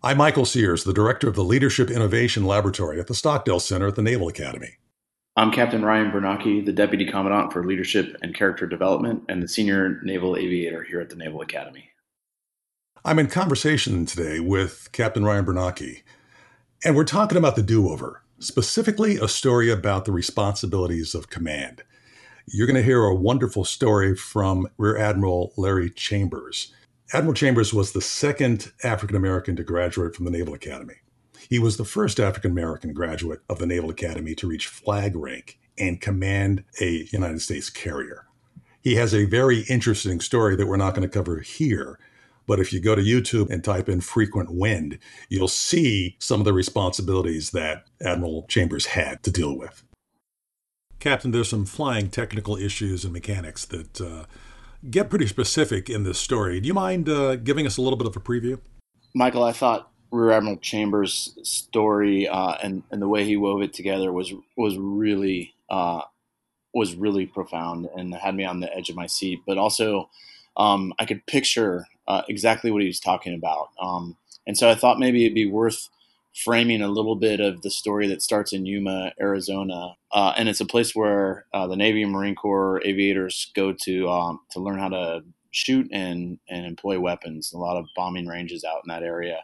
I'm Michael Sears, the director of the Leadership Innovation Laboratory at the Stockdale Center at the Naval Academy. I'm Captain Ryan Bernacki, the Deputy Commandant for Leadership and Character Development and the Senior Naval Aviator here at the Naval Academy. I'm in conversation today with Captain Ryan Bernacki, and we're talking about the do over, specifically a story about the responsibilities of command. You're going to hear a wonderful story from Rear Admiral Larry Chambers. Admiral Chambers was the second African American to graduate from the Naval Academy. He was the first African American graduate of the Naval Academy to reach flag rank and command a United States carrier. He has a very interesting story that we're not going to cover here. But if you go to YouTube and type in frequent wind, you'll see some of the responsibilities that Admiral Chambers had to deal with. Captain, there's some flying technical issues and mechanics that uh, get pretty specific in this story. Do you mind uh, giving us a little bit of a preview? Michael, I thought Rear Admiral Chambers' story uh, and and the way he wove it together was was really uh, was really profound and had me on the edge of my seat. But also, um, I could picture uh, exactly what he was talking about, um, and so I thought maybe it'd be worth framing a little bit of the story that starts in Yuma, Arizona, uh, and it's a place where uh, the Navy and Marine Corps aviators go to um, to learn how to shoot and and employ weapons. A lot of bombing ranges out in that area.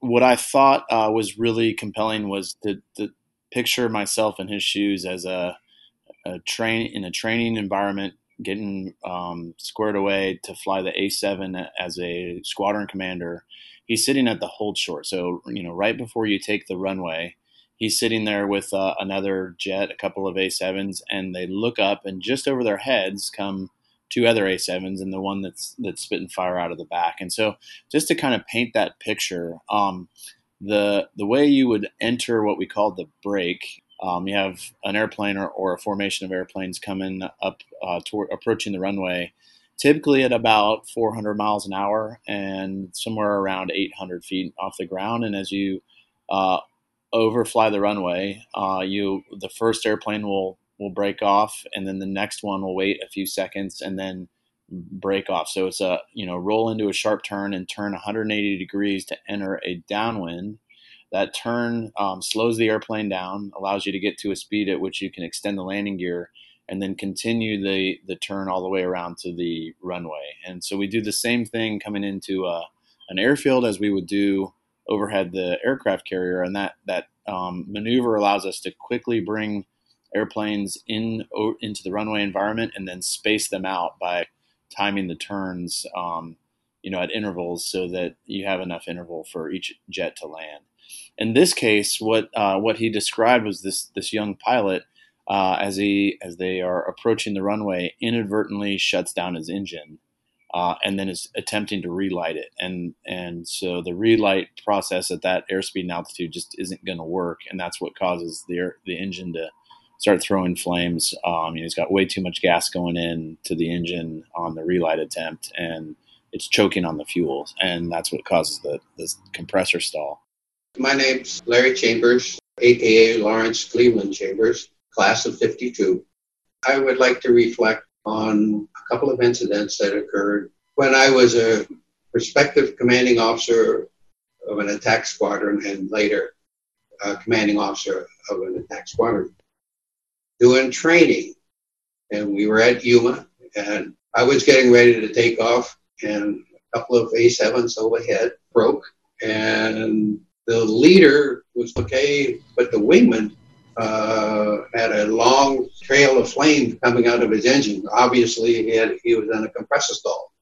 What I thought uh, was really compelling was to, to, picture myself in his shoes as a, a train in a training environment, getting um, squared away to fly the A7 as a squadron commander he's sitting at the hold short. So, you know, right before you take the runway, he's sitting there with uh, another jet, a couple of A7s, and they look up, and just over their heads come two other A7s and the one that's that's spitting fire out of the back. And so, just to kind of paint that picture, um, the the way you would enter what we call the break. Um, you have an airplane or, or, a formation of airplanes coming up uh, toward approaching the runway, typically at about 400 miles an hour and somewhere around 800 feet off the ground. And as you uh, overfly the runway, uh, you the first airplane will will break off, and then the next one will wait a few seconds and then break off. So it's a you know roll into a sharp turn and turn 180 degrees to enter a downwind. That turn um, slows the airplane down, allows you to get to a speed at which you can extend the landing gear and then continue the the turn all the way around to the runway. And so we do the same thing coming into uh, an airfield as we would do overhead the aircraft carrier, and that that um, maneuver allows us to quickly bring airplanes in o- into the runway environment and then space them out by timing the turns, um, you know, at intervals so that you have enough interval for each jet to land. In this case, what uh, what he described was this this young pilot uh, as he as they are approaching the runway, inadvertently shuts down his engine, uh, and then is attempting to relight it, and and so the relight process at that airspeed and altitude just isn't going to work, and that's what causes the air, the engine to start throwing flames. Um, you know, he's got way too much gas going in to the engine on the relight attempt, and it's choking on the fuel, and that's what causes the, the compressor stall. My name's Larry Chambers, aka Lawrence Cleveland Chambers class of 52. I would like to reflect on a couple of incidents that occurred when I was a prospective commanding officer of an attack squadron and later a commanding officer of an attack squadron doing training. And we were at Yuma and I was getting ready to take off and a couple of A7s overhead broke and the leader was okay, but the wingman uh, had a long trail of flame coming out of his engine. Obviously, he, had, he was in a compressor stall.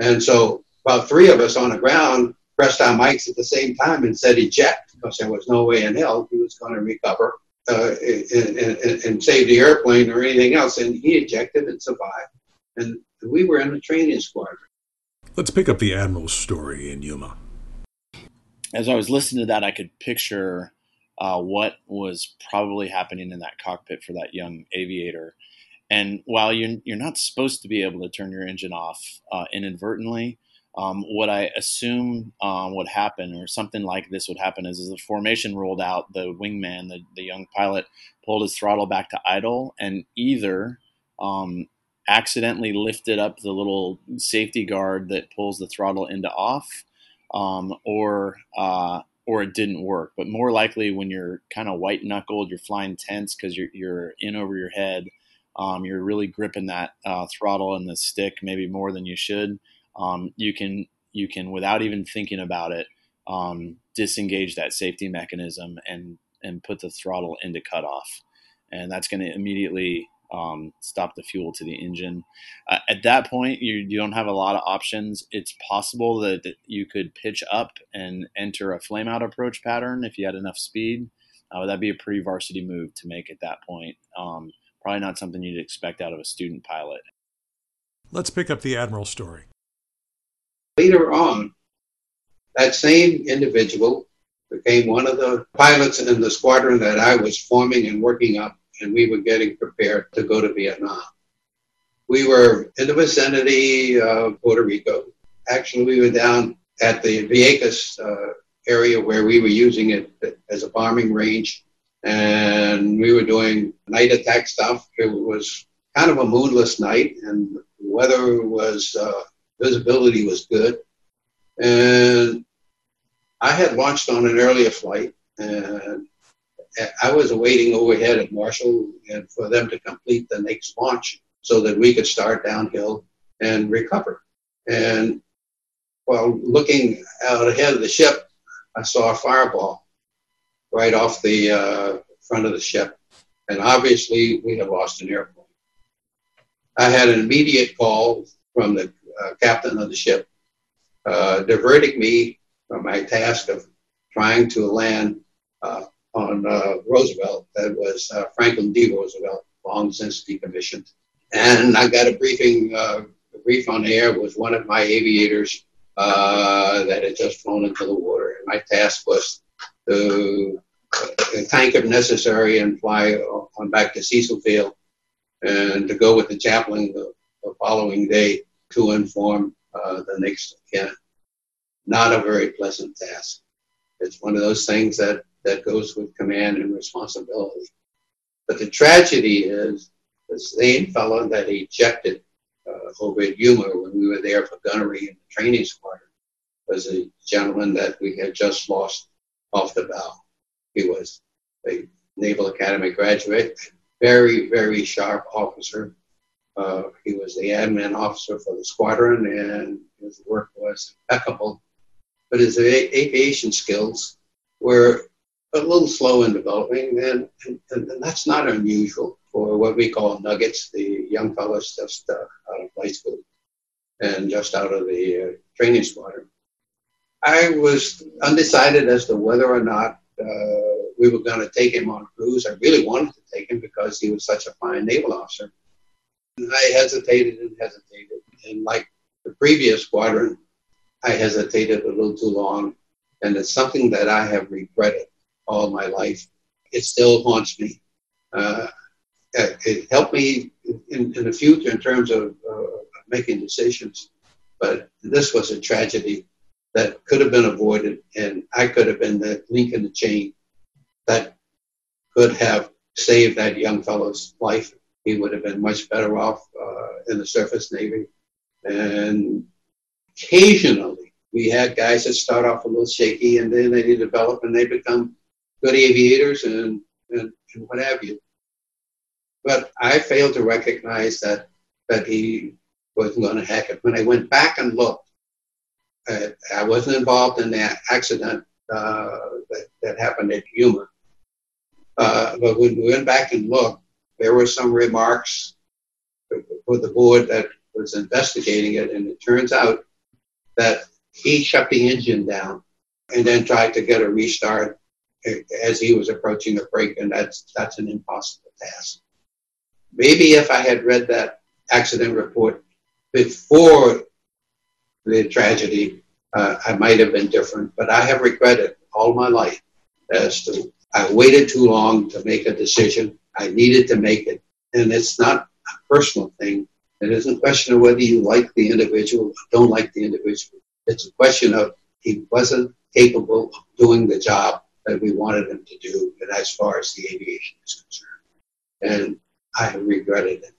And so about three of us on the ground pressed our mics at the same time and said eject because there was no way in hell he was going to recover uh, and, and, and, save the airplane or anything else. And he ejected and survived. And we were in the training squadron. Let's pick up the Admiral's story in Yuma. As I was listening to that, I could picture uh, what was probably happening in that cockpit for that young aviator. And while you're, you're not supposed to be able to turn your engine off uh, inadvertently, um, what I assume um, would happen, or something like this would happen, is as the formation rolled out, the wingman, the, the young pilot, pulled his throttle back to idle and either um, accidentally lifted up the little safety guard that pulls the throttle into off, um, or uh, or it didn't work. But more likely when you're kind of white knuckled, you're flying tense because you're you're in over your head. Um, you're really gripping that uh, throttle and the stick maybe more than you should. Um, you can you can without even thinking about it um, disengage that safety mechanism and and put the throttle into cutoff, and that's going to immediately um, stop the fuel to the engine. Uh, at that point, you, you don't have a lot of options. It's possible that, that you could pitch up and enter a flame out approach pattern if you had enough speed. Uh, that'd be a pretty varsity move to make at that point. Um, probably not something you'd expect out of a student pilot. Let's pick up the Admiral story. Later on, that same individual became one of the pilots in the squadron that I was forming and working up and we were getting prepared to go to Vietnam. We were in the vicinity of Puerto Rico. Actually, we were down at the Vieques uh, area where we were using it as a bombing range, and we were doing night attack stuff. It was kind of a moonless night, and the weather was uh, visibility was good, and I had launched on an earlier flight, and I was waiting overhead at marshal and for them to complete the next launch so that we could start downhill and recover. And while looking out ahead of the ship, I saw a fireball right off the uh, front of the ship. And obviously, we had lost an airplane. I had an immediate call from the uh, captain of the ship, uh, diverting me from my task of trying to land uh, on uh, Roosevelt that was uh, Franklin D. Roosevelt, long since decommissioned. And I got a briefing, uh, a brief on air with one of my aviators uh, that had just flown into the water. And my task was to uh, tank if necessary and fly on back to Cecil Field and to go with the chaplain the, the following day to inform uh, the next lieutenant. Not a very pleasant task. It's one of those things that that goes with command and responsibility. But the tragedy is the same fellow that ejected uh, over at Yuma when we were there for gunnery in the training squadron was a gentleman that we had just lost off the bow. He was a Naval Academy graduate, very, very sharp officer. Uh, he was the admin officer for the squadron, and his work was impeccable. But his aviation skills were a little slow in developing, and, and, and, that's not unusual for what we call nuggets, the young fellows just uh, out of high school and just out of the uh, training squadron. I was undecided as to whether or not uh, we were going to take him on a cruise. I really wanted to take him because he was such a fine naval officer. And I hesitated and hesitated. And like the previous squadron, I hesitated a little too long. And it's something that I have regretted all my life. It still haunts me. Uh, it helped me in, in, the future in terms of uh, making decisions. But this was a tragedy that could have been avoided, and I could have been the link in the chain that could have saved that young fellow's life. He would have been much better off uh, in the surface navy. And occasionally, we had guys that start off a little shaky, and then they develop and they become good aviators and, and, and what have you. But I failed to recognize that that he wasn't going to hack it. When I went back and looked, uh, I wasn't involved in that accident uh, that, that happened at Yuma. Uh, but when we went back and looked, there were some remarks for the board that was investigating it, and it turns out that he shut the engine down and then tried to get a restart as he was approaching a break, and that's that's an impossible task. Maybe if I had read that accident report before the tragedy, uh, I might have been different. But I have regretted all my life as to I waited too long to make a decision. I needed to make it, and it's not a personal thing. It isn't a question of whether you like the individual or don't like the individual. It's a question of he wasn't capable of doing the job that we wanted him to do, and as far as the aviation is concerned. And I regretted it.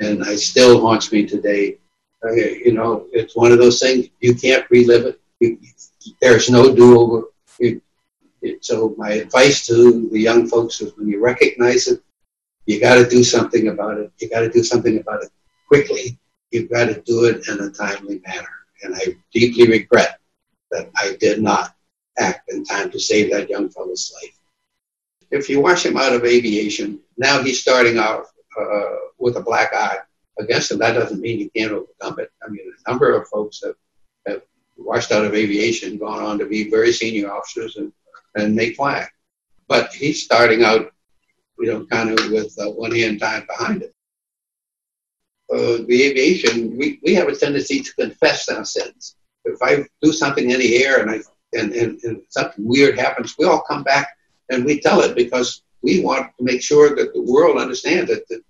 And it still haunts me today. Uh, you know, it's one of those things, you can't relive it. You, there's no do-over. It, it, so my advice to the young folks is when you recognize it, you got to do something about it. You got to do something about it quickly. You've got to do it in a timely manner. And I deeply regret that I did not act in time to save that young fellow's life. If you watch him out of aviation, now he's starting out uh, with a black eye against him. That doesn't mean you can't overcome it. I mean, a number of folks have, have washed out of aviation, gone on to be very senior officers and, and make flag. But he's starting out, you know, kind of with uh, one hand tied behind it. Uh, the aviation, we, we have a tendency to confess our sins. If I do something in the air and I and, and, and something weird happens, we all come back and we tell it because we want to make sure that the world understands that,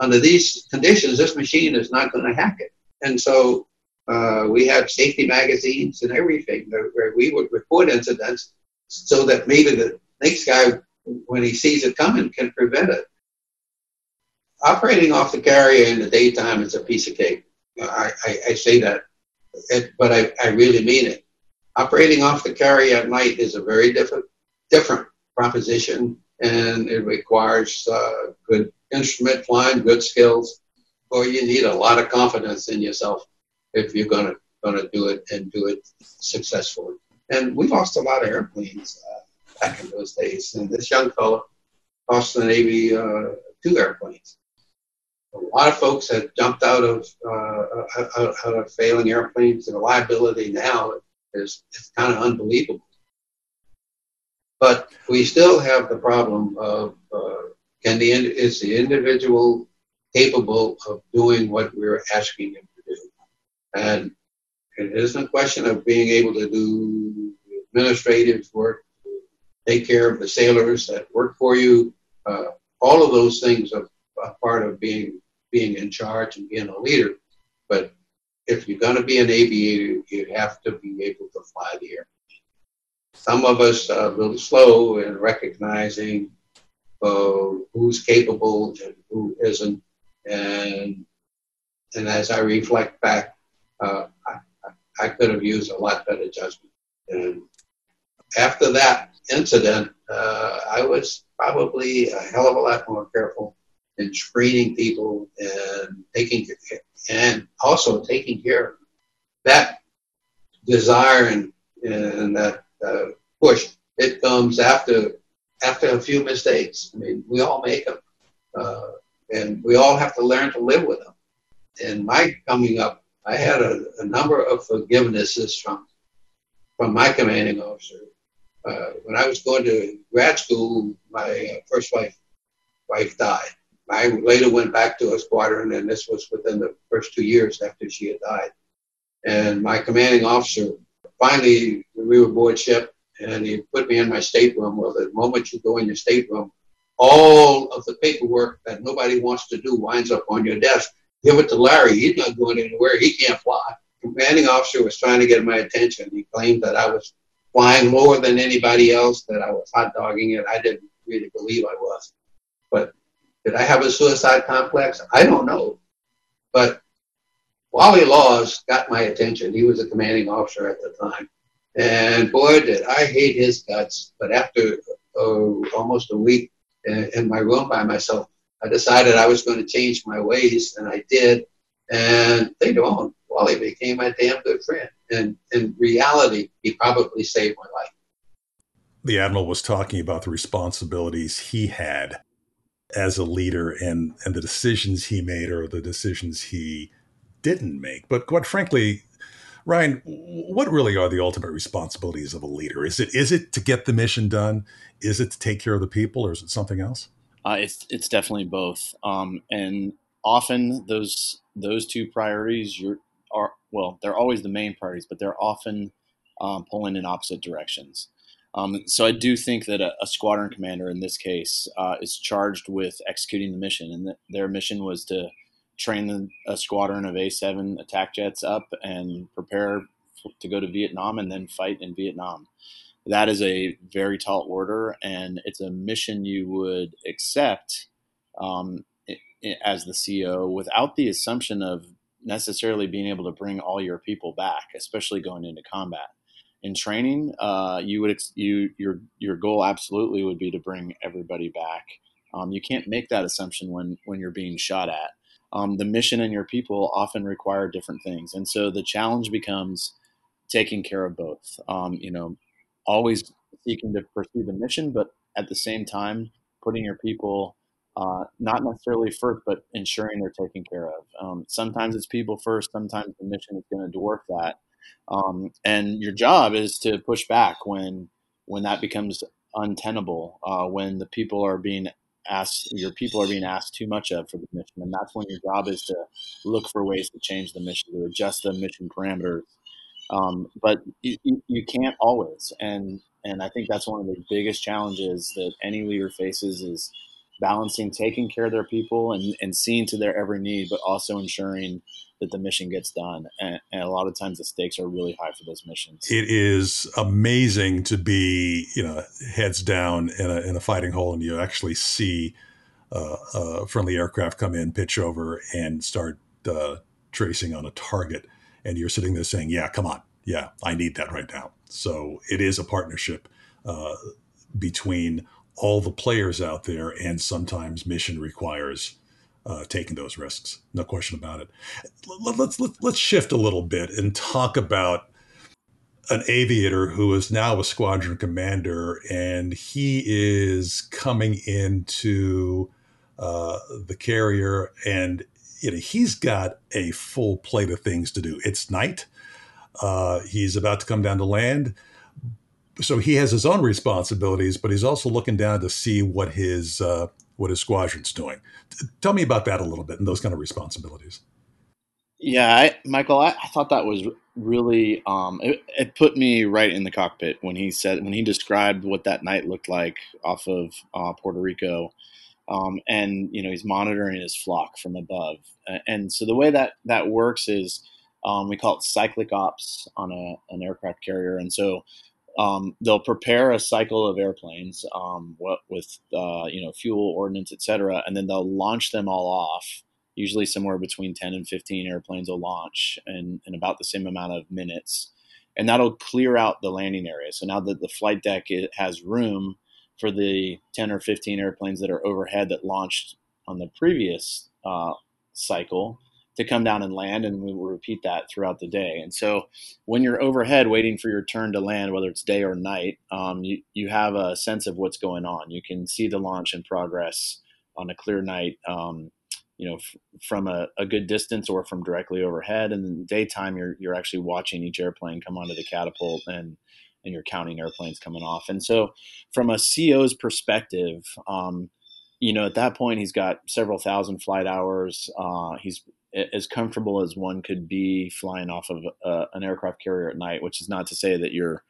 under these conditions, this machine is not going to hack it. And so uh, we had safety magazines and everything where we would report incidents so that maybe the next guy, when he sees it coming, can prevent it. Operating off the carrier in the daytime is a piece of cake. I, I, I say that, it, but I, I really mean it. Operating off the carrier at night is a very different, different proposition, and it requires uh, good instrument flying, good skills, or you need a lot of confidence in yourself if you're gonna gonna do it and do it successfully. And we lost a lot of airplanes uh, back in those days. And this young fellow lost the Navy uh, two airplanes. A lot of folks had jumped out of uh, out, out, of failing airplanes. The reliability now is, kind of unbelievable. But we still have the problem of uh, can the is the individual capable of doing what we're asking him to do? And it isn't a question of being able to do administrative work, take care of the sailors that work for you. Uh, all of those things are, are part of being being in charge and being a leader. If you're going to be an aviator, you have to be able to fly the airplane. Some of us are a little slow in recognizing uh, who's capable and who isn't. And, and as I reflect back, uh, I, I could have used a lot better judgment. And after that incident, uh, I was probably a hell of a lot more careful in screening people and taking and also taking care of that desire and, and that uh, push. It comes after after a few mistakes. I mean, we all make them, uh, and we all have to learn to live with them. In my coming up, I had a, a number of forgivenesses from from my commanding officer. Uh, when I was going to grad school, my uh, first wife wife died. I later went back to a squadron, and this was within the first two years after she had died. And my commanding officer finally, we were aboard ship, and he put me in my stateroom. Well, the moment you go in your stateroom, all of the paperwork that nobody wants to do winds up on your desk. Give it to Larry. He's not going anywhere. He can't fly. Commanding officer was trying to get my attention. He claimed that I was flying more than anybody else, that I was hot dogging it. I didn't really believe I was. But did I have a suicide complex? I don't know. But Wally Laws got my attention. He was a commanding officer at the time. And boy, did I hate his guts. But after uh, almost a week in, in my room by myself, I decided I was going to change my ways, and I did. And later on, Wally became my damn good friend. And in reality, he probably saved my life. The Admiral was talking about the responsibilities he had as a leader and and the decisions he made or the decisions he didn't make. But quite frankly, Ryan, what really are the ultimate responsibilities of a leader? Is it is it to get the mission done? Is it to take care of the people, or is it something else? Uh, it's it's definitely both. Um, and often those those two priorities you're, are well, they're always the main priorities, but they're often um, pulling in opposite directions. Um, so I do think that a, a squadron commander in this case uh, is charged with executing the mission, and th- their mission was to train the, a squadron of A-7 attack jets up and prepare f- to go to Vietnam and then fight in Vietnam. That is a very tall order, and it's a mission you would accept um, as the CEO without the assumption of necessarily being able to bring all your people back, especially going into combat. In training, uh, you would ex- you your your goal absolutely would be to bring everybody back. Um, you can't make that assumption when when you're being shot at. Um, the mission and your people often require different things, and so the challenge becomes taking care of both. Um, you know, always seeking to pursue the mission, but at the same time putting your people uh, not necessarily first, but ensuring they're taken care of. Um, sometimes it's people first. Sometimes the mission is going to dwarf that. Um, and your job is to push back when when that becomes untenable, uh, when the people are being asked, your people are being asked too much of for the mission, and that's when your job is to look for ways to change the mission, to adjust the mission parameters. Um, but you, you, can't always, and and I think that's one of the biggest challenges that any leader faces is balancing taking care of their people and, and seeing to their every need, but also ensuring that the mission gets done. And, and, a lot of times the stakes are really high for those missions. It is amazing to be, you know, heads down in a, in a fighting hole and you actually see uh, a friendly aircraft come in, pitch over, and start uh, tracing on a target. And you're sitting there saying, yeah, come on. Yeah, I need that right now. So it is a partnership uh, between all the players out there, and sometimes mission requires uh, taking those risks. No question about it. Let's let's shift a little bit and talk about an aviator who is now a squadron commander, and he is coming into uh, the carrier, and you know he's got a full plate of things to do. It's night. Uh, he's about to come down to land so he has his own responsibilities, but he's also looking down to see what his uh, what his squadron's doing. Tell me about that a little bit and those kind of responsibilities. Yeah, I, Michael, I, I, thought that was really um, it, it, put me right in the cockpit when he said when he described what that night looked like off of uh, Puerto Rico, um, and you know he's monitoring his flock from above, and so the way that that works is um, we call it cyclic ops on a, an aircraft carrier, and so um, they'll prepare a cycle of airplanes um, what, with uh, you know fuel, ordnance, etc., and then they'll launch them all off. Usually, somewhere between ten and fifteen airplanes will launch in, in about the same amount of minutes, and that'll clear out the landing area. So now that the flight deck has room for the ten or fifteen airplanes that are overhead that launched on the previous uh, cycle, to come down and land, and we will repeat that throughout the day. And so, when you're overhead waiting for your turn to land, whether it's day or night, um, you you have a sense of what's going on. You can see the launch in progress on a clear night. Um, you know, f- from a, a, good distance or from directly overhead. And in daytime, you're you're actually watching each airplane come onto the catapult and and you're counting airplanes coming off. And so, from a CO's perspective, um, you know, at that point, he's got several thousand flight hours. Uh, he's as comfortable as one could be flying off of uh, an aircraft carrier at night, which is not to say that you're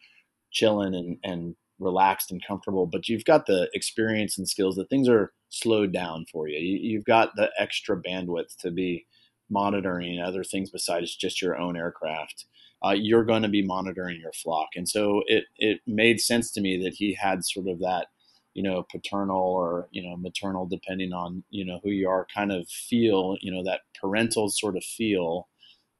chilling and, and relaxed and comfortable, but you've got the experience and skills that things are slowed down for you. you have got the extra bandwidth to be monitoring other things besides just your own aircraft. Uh, you're going to be monitoring your flock. And so it, it made sense to me that he had sort of that you know, paternal or, you know, maternal, depending on, you know, who you are, kind of feel, you know, that parental sort of feel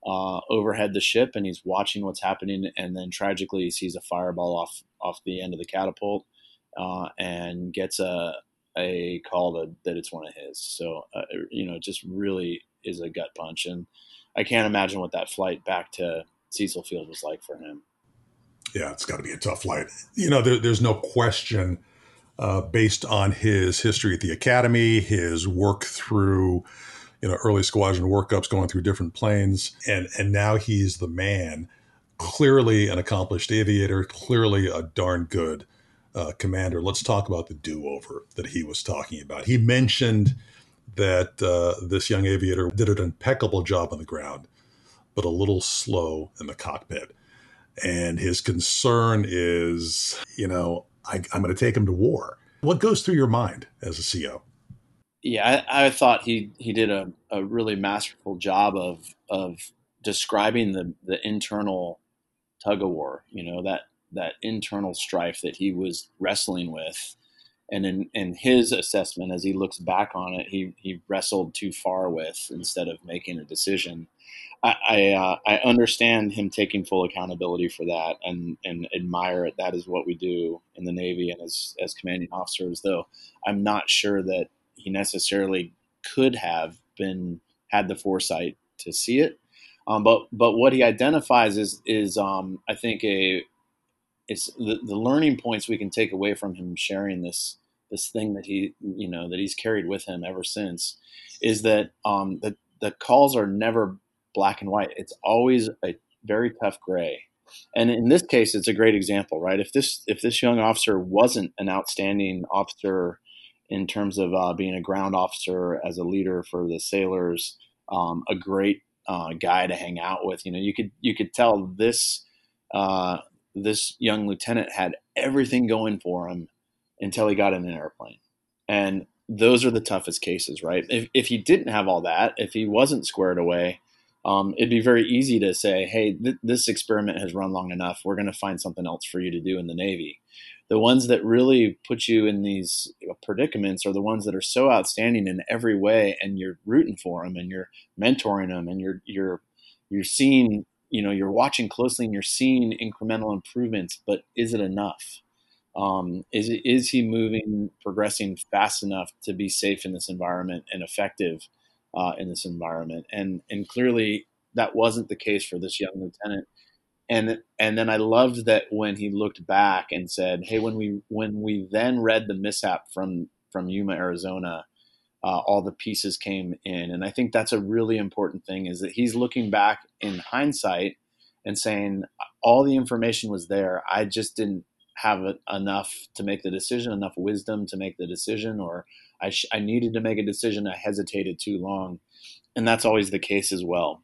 uh, overhead the ship and he's watching what's happening. And then tragically he sees a fireball off, off the end of the catapult uh, and gets a, a call that, that it's one of his. So, uh, you know, it just really is a gut punch. And I can't imagine what that flight back to Cecil Field was like for him. Yeah, it's got to be a tough flight. You know, there, there's no question uh, based on his history at the academy, his work through you know early squadron workups, going through different planes, and and now he's the man. Clearly an accomplished aviator, clearly a darn good uh, commander. Let's talk about the do-over that he was talking about. He mentioned that uh, this young aviator did an impeccable job on the ground, but a little slow in the cockpit. And his concern is, you know, I, am going to take him to war. What goes through your mind as a CO? Yeah, I, I thought he he did a, a really masterful job of of describing the the internal tug of war. You know that that internal strife that he was wrestling with, and in, in his assessment, as he looks back on it, he he wrestled too far with instead of making a decision. I I, uh, I, understand him taking full accountability for that, and and admire it. That is what we do in the Navy and as as commanding officers. Though I'm not sure that he necessarily could have been had the foresight to see it. Um, but but what he identifies is is um, I think a it's the, the learning points we can take away from him sharing this this thing that he you know that he's carried with him ever since is that um, the the calls are never black and white. It's always a very tough gray. And in this case, it's a great example, right? If this if this young officer wasn't an outstanding officer in terms of uh, being a ground officer as a leader for the sailors, um, a great uh, guy to hang out with. You know, you could you could tell this uh, this young lieutenant had everything going for him until he got in an airplane, and those are the toughest cases, right? If if he didn't have all that, if he wasn't squared away, um, it'd be very easy to say, "Hey, th- this experiment has run long enough. We're going to find something else for you to do in the Navy." the ones that really put you in these predicaments are the ones that are so outstanding in every way and you're rooting for them and you're mentoring them and you're you're you're seeing you know you're watching closely and you're seeing incremental improvements but is it enough um, is is he moving progressing fast enough to be safe in this environment and effective uh, in this environment and and clearly that wasn't the case for this young lieutenant and and then I loved that when he looked back and said, "Hey, when we when we then read the mishap from from Yuma, Arizona, uh, all the pieces came in." And I think that's a really important thing is that he's looking back in hindsight and saying, "All the information was there. I just didn't have enough to make the decision, enough wisdom to make the decision, or I, sh- I needed to make a decision. I hesitated too long." And that's always the case as well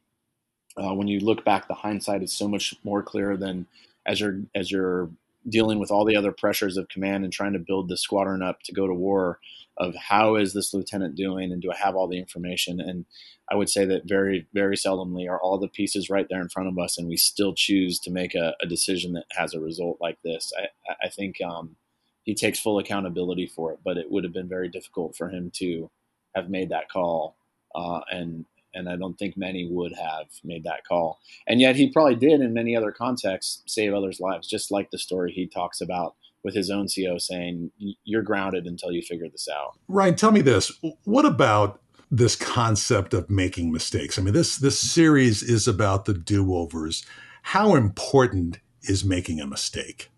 uh, when you look back, the hindsight is so much more clear than as you're as you're dealing with all the other pressures of command and trying to build the squadron up to go to war. Of how is this lieutenant doing, and do I have all the information? And I would say that very, very seldomly are all the pieces right there in front of us, and we still choose to make a, a decision that has a result like this. I, I think um, he takes full accountability for it, but it would have been very difficult for him to have made that call uh, and and I don't think many would have made that call. And yet he probably did in many other contexts save others' lives, just like the story he talks about with his own CO saying, You're grounded until you figure this out. Ryan, tell me this. What about this concept of making mistakes? I mean, this this series is about the do-overs. How important is making a mistake?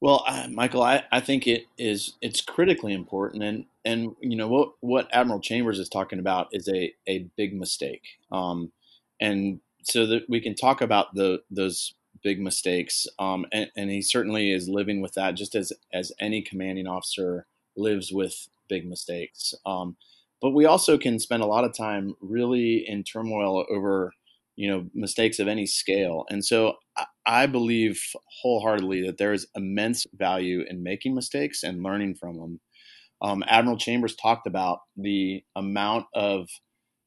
Well, uh, Michael, I, I think it is it's critically important, and and you know what what Admiral Chambers is talking about is a a big mistake, um, and so that we can talk about the those big mistakes, um, and, and he certainly is living with that, just as as any commanding officer lives with big mistakes. Um, but we also can spend a lot of time really in turmoil over you know mistakes of any scale. And so i believe wholeheartedly that there is immense value in making mistakes and learning from them um, admiral chambers talked about the amount of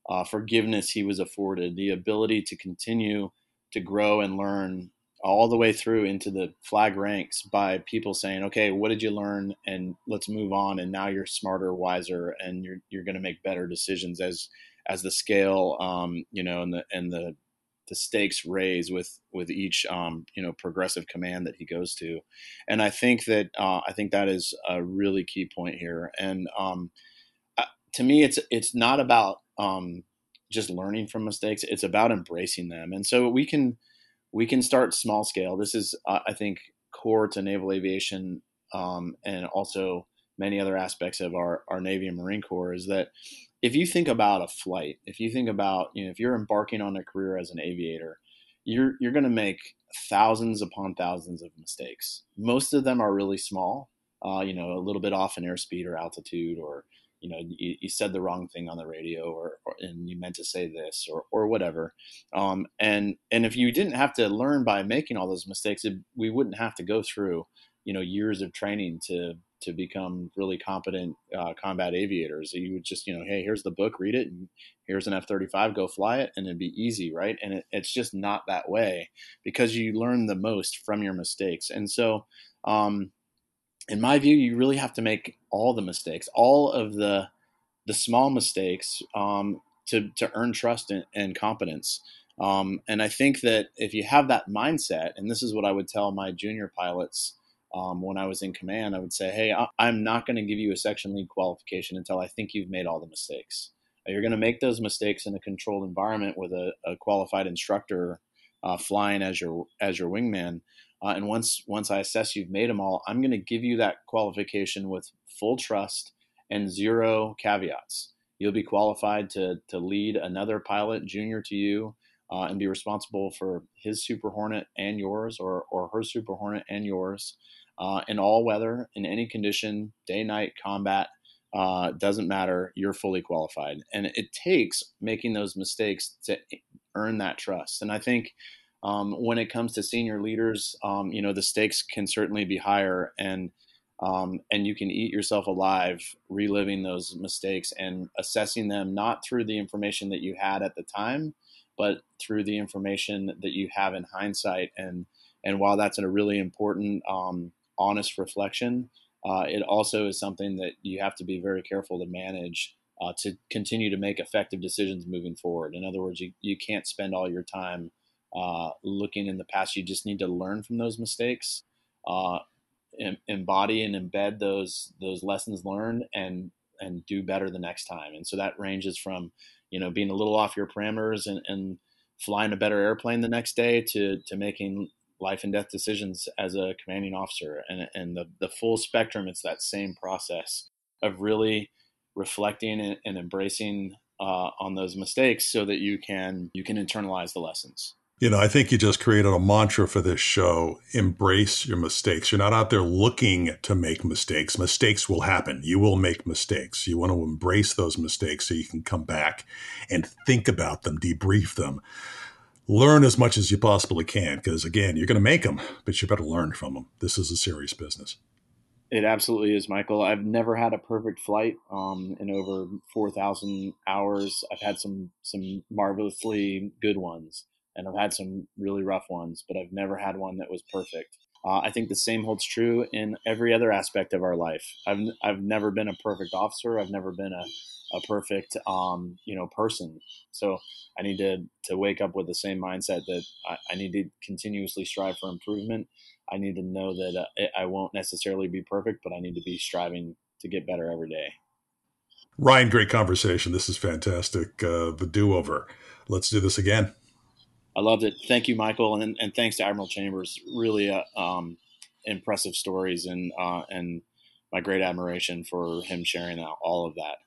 uh, forgiveness he was afforded the ability to continue to grow and learn all the way through into the flag ranks by people saying okay what did you learn? And let's move on. And now you're smarter wiser and you're, you're going to make better decisions as as the scale, um, you know, and the and the the stakes raise with with each um, you know progressive command that he goes to, and I think that uh, I think that is a really key point here. And um, uh, to me, it's it's not about um, just learning from mistakes; it's about embracing them. And so we can we can start small scale. This is uh, I think core to naval aviation um, and also many other aspects of our, our Navy and Marine Corps is that if you think about a flight, if you think about, you know, if you're embarking on a career as an aviator, you're you're going to make thousands upon thousands of mistakes. Most of them are really small, uh, you know, a little bit off in airspeed or altitude, or you know, you, you said the wrong thing on the radio, or, or, and you meant to say this, or or whatever. Um, and and if you didn't have to learn by making all those mistakes, it, we wouldn't have to go through, you know, years of training to to become really competent uh, combat aviators. You would just, you know, hey, here's the book, read it, and here's an F 35, go fly it, and it'd be easy, right? And it, it's just not that way because you learn the most from your mistakes. And so, um, in my view, you really have to make all the mistakes, all of the the small mistakes, um, to to earn trust and, and competence. Um, and I think that if you have that mindset, and this is what I would tell my junior pilots um, when I was in command, I would say, hey, I'm not going to give you a section lead qualification until I think you've made all the mistakes. You're going to make those mistakes in a controlled environment with a, a qualified instructor uh, flying as your as your wingman. Uh, and once once I assess you've made them all, I'm going to give you that qualification with full trust and zero caveats. You'll be qualified to to lead another pilot junior to you uh, and be responsible for his Super Hornet and yours, or or her Super Hornet and yours, uh, in all weather, in any condition, day, night, combat. Uh, doesn't matter. You're fully qualified, and it takes making those mistakes to earn that trust. And I think um, when it comes to senior leaders, um, you know the stakes can certainly be higher, and um, and you can eat yourself alive reliving those mistakes and assessing them not through the information that you had at the time, but through the information that you have in hindsight. And and while that's a really important, um, honest reflection, uh, it also is something that you have to be very careful to manage uh, to continue to make effective decisions moving forward. In other words, you, you can't spend all your time uh, looking in the past. You just need to learn from those mistakes, uh, em- embody and embed those those lessons learned, and and do better the next time. And so that ranges from you know being a little off your parameters and, and flying a better airplane the next day to to making life and death decisions as a commanding officer and, and the, the full spectrum it's that same process of really reflecting and, and embracing uh, on those mistakes so that you can you can internalize the lessons. You know i think you just created a mantra for this show embrace your mistakes. You're not out there looking to make mistakes. Mistakes will happen. You will make mistakes. You want to embrace those mistakes so you can come back and think about them debrief them learn as much as you possibly can because again you're going to make them but you better learn from them this is a serious business. It absolutely is michael. I've never had a perfect flight um, in over 4000 hours. I've had some some marvelously good ones and i've had some really rough ones but i've never had one that was perfect uh, I think the same holds true in every other aspect of our life. I've, I've never been a perfect officer. I've never been a, a perfect, um, you know, person. So I need to, to wake up with the same mindset that I, I need to continuously strive for improvement. I need to know that uh, I won't necessarily be perfect, but I need to be striving to get better every day. Ryan, great conversation. This is fantastic. Uh, the do over. Let's do this again. I loved it. Thank you, Michael, and, and thanks to Admiral Chambers. Really uh, um, impressive stories and uh, and my great admiration for him sharing all of that.